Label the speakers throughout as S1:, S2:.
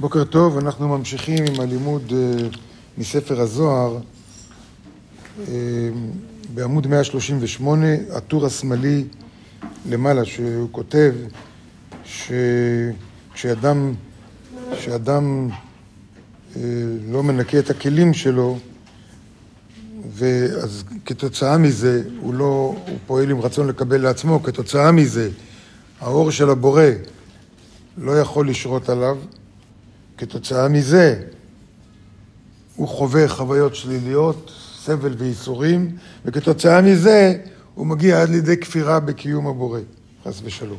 S1: בוקר טוב, אנחנו ממשיכים עם הלימוד אה, מספר הזוהר אה, בעמוד 138, הטור השמאלי למעלה, שהוא כותב שכשאדם כשאדם אה, לא מנקה את הכלים שלו, ואז כתוצאה מזה הוא לא, הוא פועל עם רצון לקבל לעצמו, כתוצאה מזה האור של הבורא לא יכול לשרות עליו, כתוצאה מזה הוא חווה חוויות שליליות, סבל וייסורים, וכתוצאה מזה הוא מגיע עד לידי כפירה בקיום הבורא, חס ושלום.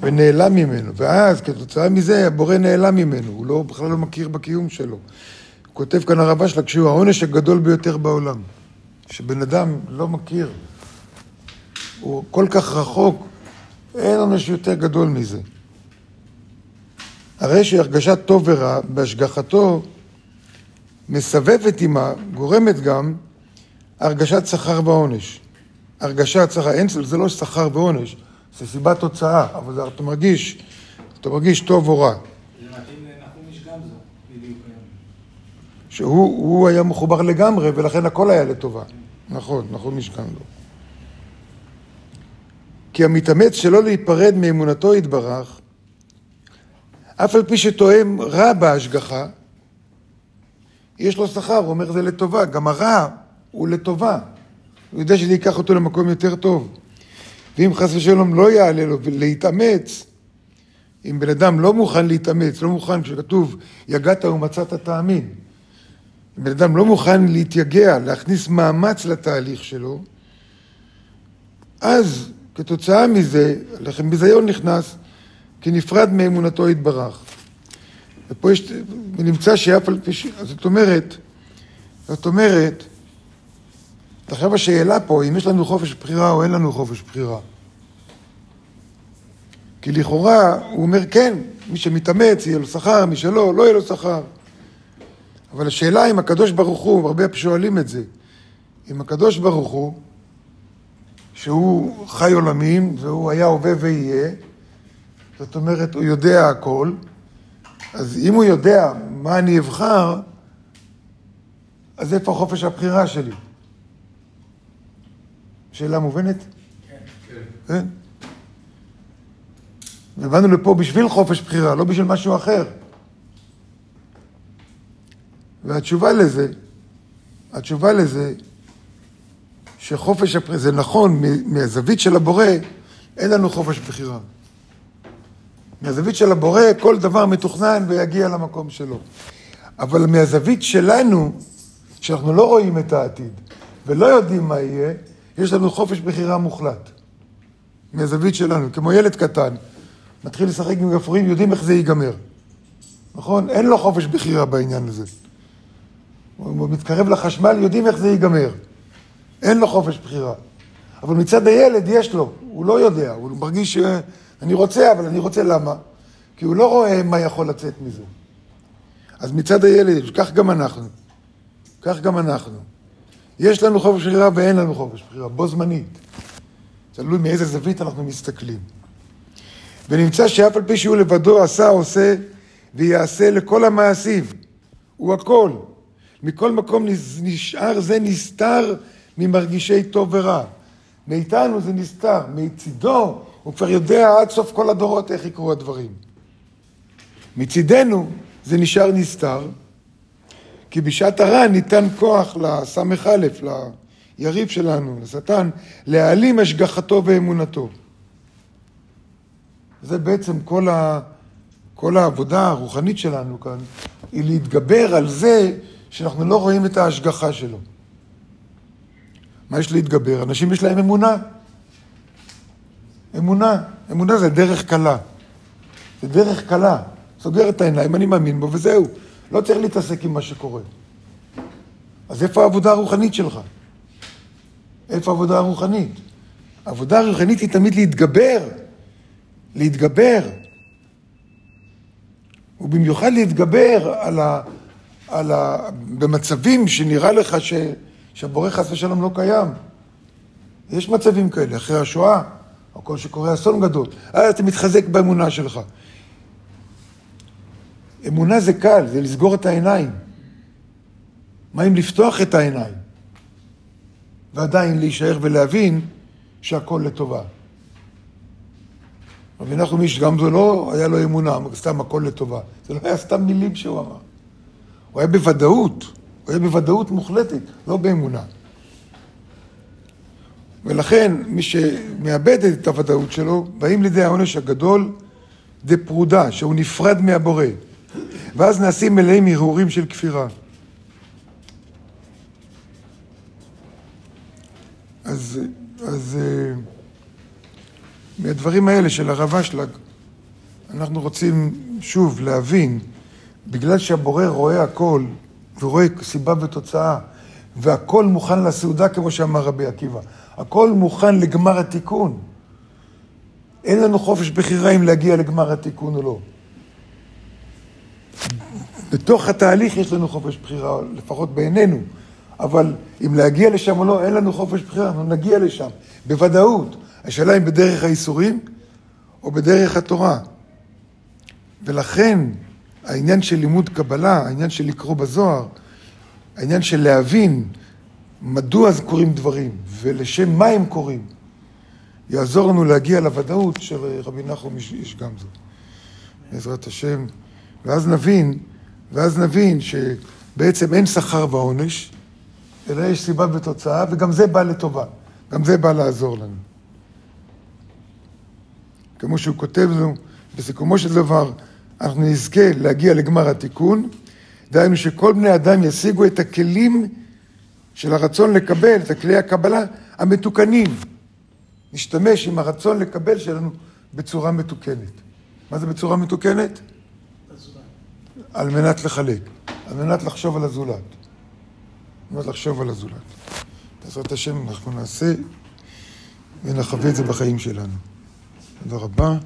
S1: ונעלם ממנו, ואז כתוצאה מזה הבורא נעלם ממנו, הוא לא, בכלל לא מכיר בקיום שלו. הוא כותב כאן הרבה שלה, כשהוא העונש הגדול ביותר בעולם, שבן אדם לא מכיר, הוא כל כך רחוק, אין עונש יותר גדול מזה. הרי שהרגשת טוב ורע בהשגחתו מסבבת עימה, גורמת גם הרגשת שכר ועונש. הרגשת שכר, אין, זה לא שכר ועונש, זה סיבת תוצאה, אבל אתה מרגיש, אתה מרגיש טוב או רע. שהוא היה מחובר לגמרי, ולכן הכל היה לטובה. נכון, נכון משכן לו. כי המתאמץ שלא להיפרד מאמונתו יתברך, אף על פי שתואם רע בהשגחה, יש לו שכר, הוא אומר זה לטובה, גם הרע הוא לטובה. הוא יודע שזה ייקח אותו למקום יותר טוב. ואם חס ושלום לא יעלה לו להתאמץ, אם בן אדם לא מוכן להתאמץ, לא מוכן, כשכתוב יגעת ומצאת תאמין, אם בן אדם לא מוכן להתייגע, להכניס מאמץ לתהליך שלו, אז כתוצאה מזה, לחם ביזיון נכנס, כי נפרד מאמונתו יתברך. ופה יש, ונמצא שאף על פי ש... זאת אומרת, זאת אומרת, עכשיו השאלה פה, אם יש לנו חופש בחירה או אין לנו חופש בחירה. כי לכאורה, הוא אומר, כן, מי שמתאמץ יהיה לו שכר, מי שלא, לא יהיה לו שכר. אבל השאלה אם הקדוש ברוך הוא, הרבה שואלים את זה, אם הקדוש ברוך הוא, שהוא חי עולמים, והוא היה הווה ויהיה, זאת אומרת, הוא יודע הכל, אז אם הוא יודע מה אני אבחר, אז איפה חופש הבחירה שלי? שאלה מובנת? כן. כן? ובאנו לפה בשביל חופש בחירה, לא בשביל משהו אחר. והתשובה לזה, התשובה לזה, שחופש הבחירה, זה נכון, מהזווית של הבורא, אין לנו חופש בחירה. מהזווית של הבורא, כל דבר מתוכנן ויגיע למקום שלו. אבל מהזווית שלנו, שאנחנו לא רואים את העתיד ולא יודעים מה יהיה, יש לנו חופש בחירה מוחלט. מהזווית שלנו, כמו ילד קטן, מתחיל לשחק עם גפרורים, יודעים איך זה ייגמר. נכון? אין לו חופש בחירה בעניין הזה. הוא מתקרב לחשמל, יודעים איך זה ייגמר. אין לו חופש בחירה. אבל מצד הילד יש לו, הוא לא יודע, הוא מרגיש שאני רוצה, אבל אני רוצה למה? כי הוא לא רואה מה יכול לצאת מזה. אז מצד הילד, כך גם אנחנו. כך גם אנחנו. יש לנו חופש בחירה ואין לנו חופש בחירה, בו זמנית. תלוי מאיזה זווית אנחנו מסתכלים. ונמצא שאף על פי שהוא לבדו עשה, עושה ויעשה לכל המעשים. הוא הכל. מכל מקום נשאר זה נסתר ממרגישי טוב ורע. מאיתנו זה נסתר, מצידו הוא כבר יודע עד סוף כל הדורות איך יקרו הדברים. מצידנו זה נשאר נסתר, כי בשעת הרע ניתן כוח לס"א, ליריב שלנו, לשטן, להעלים השגחתו ואמונתו. זה בעצם כל, ה, כל העבודה הרוחנית שלנו כאן, היא להתגבר על זה שאנחנו לא רואים את ההשגחה שלו. מה יש להתגבר? אנשים יש להם אמונה. אמונה. אמונה זה דרך קלה. זה דרך קלה. סוגר את העיניים, אני מאמין בו, וזהו. לא צריך להתעסק עם מה שקורה. אז איפה העבודה הרוחנית שלך? איפה העבודה הרוחנית? העבודה הרוחנית היא תמיד להתגבר. להתגבר. ובמיוחד להתגבר על ה... על ה... במצבים שנראה לך ש... שהבורא חס ושלום לא קיים. יש מצבים כאלה, אחרי השואה, או כל שקורה אסון גדול. אז אתה מתחזק באמונה שלך. אמונה זה קל, זה לסגור את העיניים. מה אם לפתוח את העיניים? ועדיין להישאר ולהבין שהכל לטובה. רבי נחום איש גם זה לא היה לו אמונה, סתם הכל לטובה. זה לא היה סתם מילים שהוא אמר. הוא היה בוודאות, הוא היה בוודאות מוחלטת, לא באמונה. ולכן, מי שמאבד את הוודאות שלו, באים לידי העונש הגדול דה פרודה, שהוא נפרד מהבורא. ואז נעשים מלאים הרהורים של כפירה. אז, אז אה, מהדברים האלה של הרב אשלג, אנחנו רוצים שוב להבין, בגלל שהבורא רואה הכל, ורואה סיבה ותוצאה, והכל מוכן לסעודה, כמו שאמר רבי עקיבא. הכל מוכן לגמר התיקון. אין לנו חופש בחירה אם להגיע לגמר התיקון או לא. בתוך התהליך יש לנו חופש בחירה, לפחות בעינינו. אבל אם להגיע לשם או לא, אין לנו חופש בחירה, אנחנו נגיע לשם, בוודאות. השאלה אם בדרך האיסורים או בדרך התורה. ולכן העניין של לימוד קבלה, העניין של לקרוא בזוהר, העניין של להבין מדוע קורים דברים ולשם מה הם קורים, יעזור לנו להגיע לוודאות של רבי נחום איש גמזו, בעזרת השם. ואז נבין, ואז נבין שבעצם אין שכר ועונש, אלא יש סיבה ותוצאה, וגם זה בא לטובה, גם זה בא לעזור לנו. כמו שהוא כותב לנו, בסיכומו של דבר, אנחנו נזכה להגיע לגמר התיקון, דהיינו שכל בני אדם ישיגו את הכלים של הרצון לקבל, את כלי הקבלה המתוקנים. נשתמש עם הרצון לקבל שלנו בצורה מתוקנת. מה זה בצורה מתוקנת? על מנת לחלק, על מנת לחשוב על הזולת. על מנת לחשוב על הזולת. בעזרת השם אנחנו נעשה ונחווה את זה בחיים שלנו. תודה רבה.